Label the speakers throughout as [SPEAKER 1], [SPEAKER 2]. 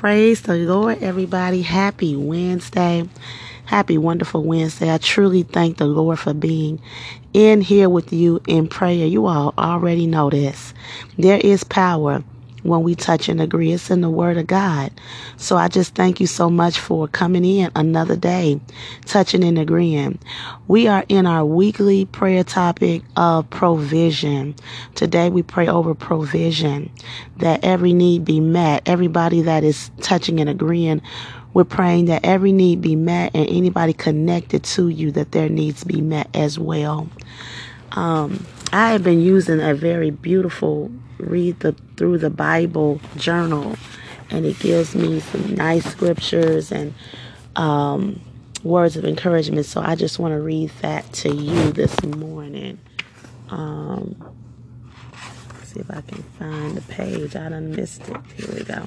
[SPEAKER 1] Praise the Lord, everybody. Happy Wednesday. Happy, wonderful Wednesday. I truly thank the Lord for being in here with you in prayer. You all already know this. There is power when we touch and agree. It's in the Word of God. So I just thank you so much for coming in another day, touching and agreeing. We are in our weekly prayer topic of provision. Today we pray over provision, that every need be met. Everybody that is touching and agreeing we're praying that every need be met and anybody connected to you that their needs be met as well. Um, I have been using a very beautiful read the through the Bible journal, and it gives me some nice scriptures and um, words of encouragement. So I just want to read that to you this morning. Um, see if I can find the page. I done missed it. Here we go.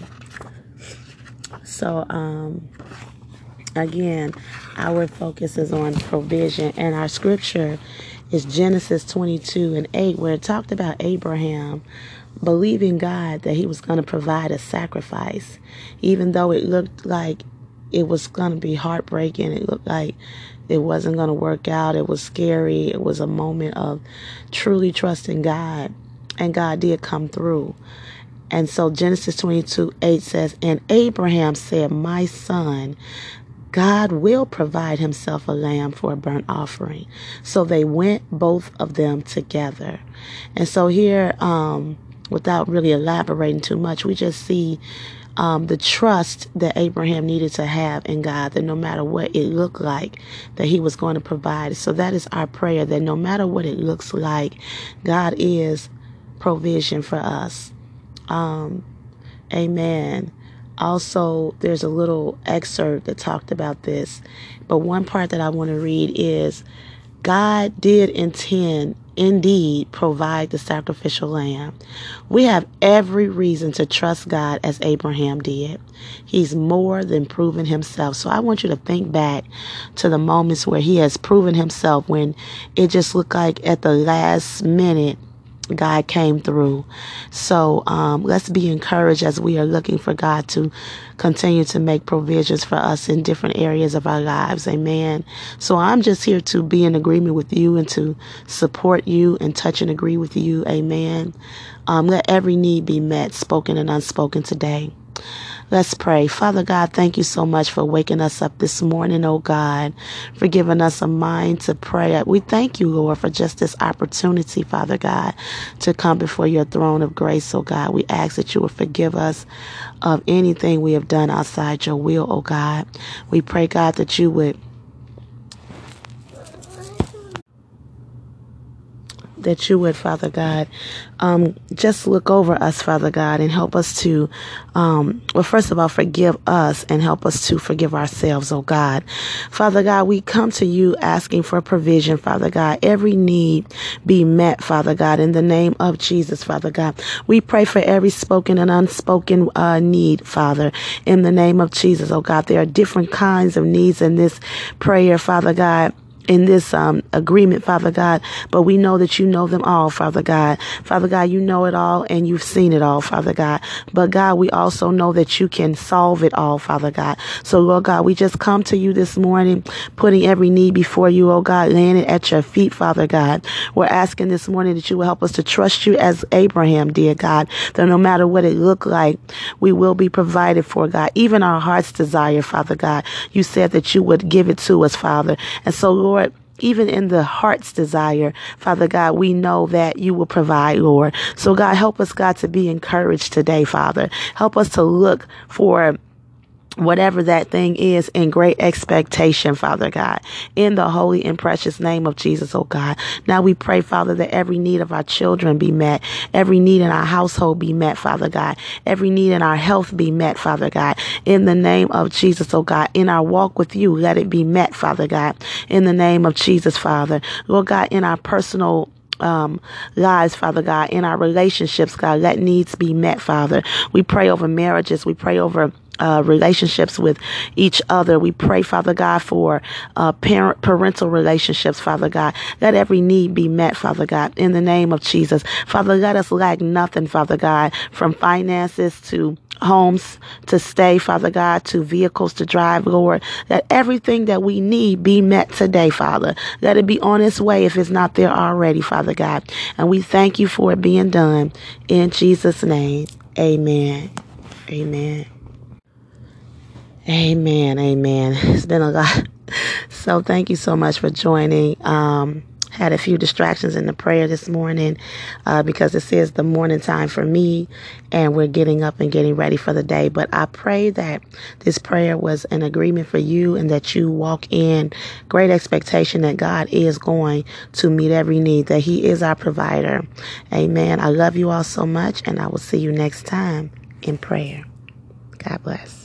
[SPEAKER 1] So um, again, our focus is on provision, and our scripture is Genesis 22 and 8, where it talked about Abraham believing God that he was going to provide a sacrifice, even though it looked like it was going to be heartbreaking. It looked like it wasn't going to work out. It was scary. It was a moment of truly trusting God, and God did come through. And so Genesis 22 8 says, And Abraham said, My son, God will provide himself a lamb for a burnt offering. So they went both of them together. And so here, um, without really elaborating too much, we just see um, the trust that Abraham needed to have in God, that no matter what it looked like, that he was going to provide. So that is our prayer, that no matter what it looks like, God is provision for us. Um, amen. Also, there's a little excerpt that talked about this, but one part that I want to read is God did intend, indeed, provide the sacrificial lamb. We have every reason to trust God as Abraham did. He's more than proven himself. So I want you to think back to the moments where he has proven himself when it just looked like at the last minute God came through. So um, let's be encouraged as we are looking for God to continue to make provisions for us in different areas of our lives. Amen. So I'm just here to be in agreement with you and to support you and touch and agree with you. Amen. Um, let every need be met, spoken and unspoken today. Let's pray. Father God, thank you so much for waking us up this morning, oh God, for giving us a mind to pray. We thank you, Lord, for just this opportunity, Father God, to come before your throne of grace, oh God. We ask that you would forgive us of anything we have done outside your will, oh God. We pray, God, that you would that you would, Father God, um, just look over us, Father God, and help us to, um, well, first of all, forgive us and help us to forgive ourselves, oh God. Father God, we come to you asking for provision, Father God. Every need be met, Father God, in the name of Jesus, Father God. We pray for every spoken and unspoken uh, need, Father, in the name of Jesus, oh God. There are different kinds of needs in this prayer, Father God in this um, agreement, Father God, but we know that you know them all, Father God. Father God, you know it all and you've seen it all, Father God. But God, we also know that you can solve it all, Father God. So, Lord God, we just come to you this morning, putting every need before you, oh God, laying it at your feet, Father God. We're asking this morning that you will help us to trust you as Abraham dear God, that no matter what it looked like, we will be provided for, God. Even our heart's desire, Father God. You said that you would give it to us, Father. And so, Lord, even in the heart's desire, Father God, we know that you will provide, Lord. So God, help us, God, to be encouraged today, Father. Help us to look for whatever that thing is in great expectation, Father God, in the holy and precious name of Jesus, oh God. Now we pray, Father, that every need of our children be met, every need in our household be met, Father God, every need in our health be met, Father God, in the name of Jesus, oh God, in our walk with you, let it be met, Father God, in the name of Jesus, Father. Lord God, in our personal um, lives, Father God, in our relationships, God, let needs be met, Father. We pray over marriages. We pray over uh, relationships with each other. We pray, Father God, for uh, parent parental relationships, Father God. Let every need be met, Father God, in the name of Jesus. Father, let us lack nothing, Father God, from finances to homes to stay, Father God, to vehicles to drive, Lord. That everything that we need be met today, Father. Let it be on its way if it's not there already, Father God. And we thank you for it being done. In Jesus' name, amen. Amen. Amen. Amen. It's been a lot. So thank you so much for joining. Um, had a few distractions in the prayer this morning uh, because it says the morning time for me and we're getting up and getting ready for the day. But I pray that this prayer was an agreement for you and that you walk in great expectation that God is going to meet every need, that He is our provider. Amen. I love you all so much and I will see you next time in prayer. God bless.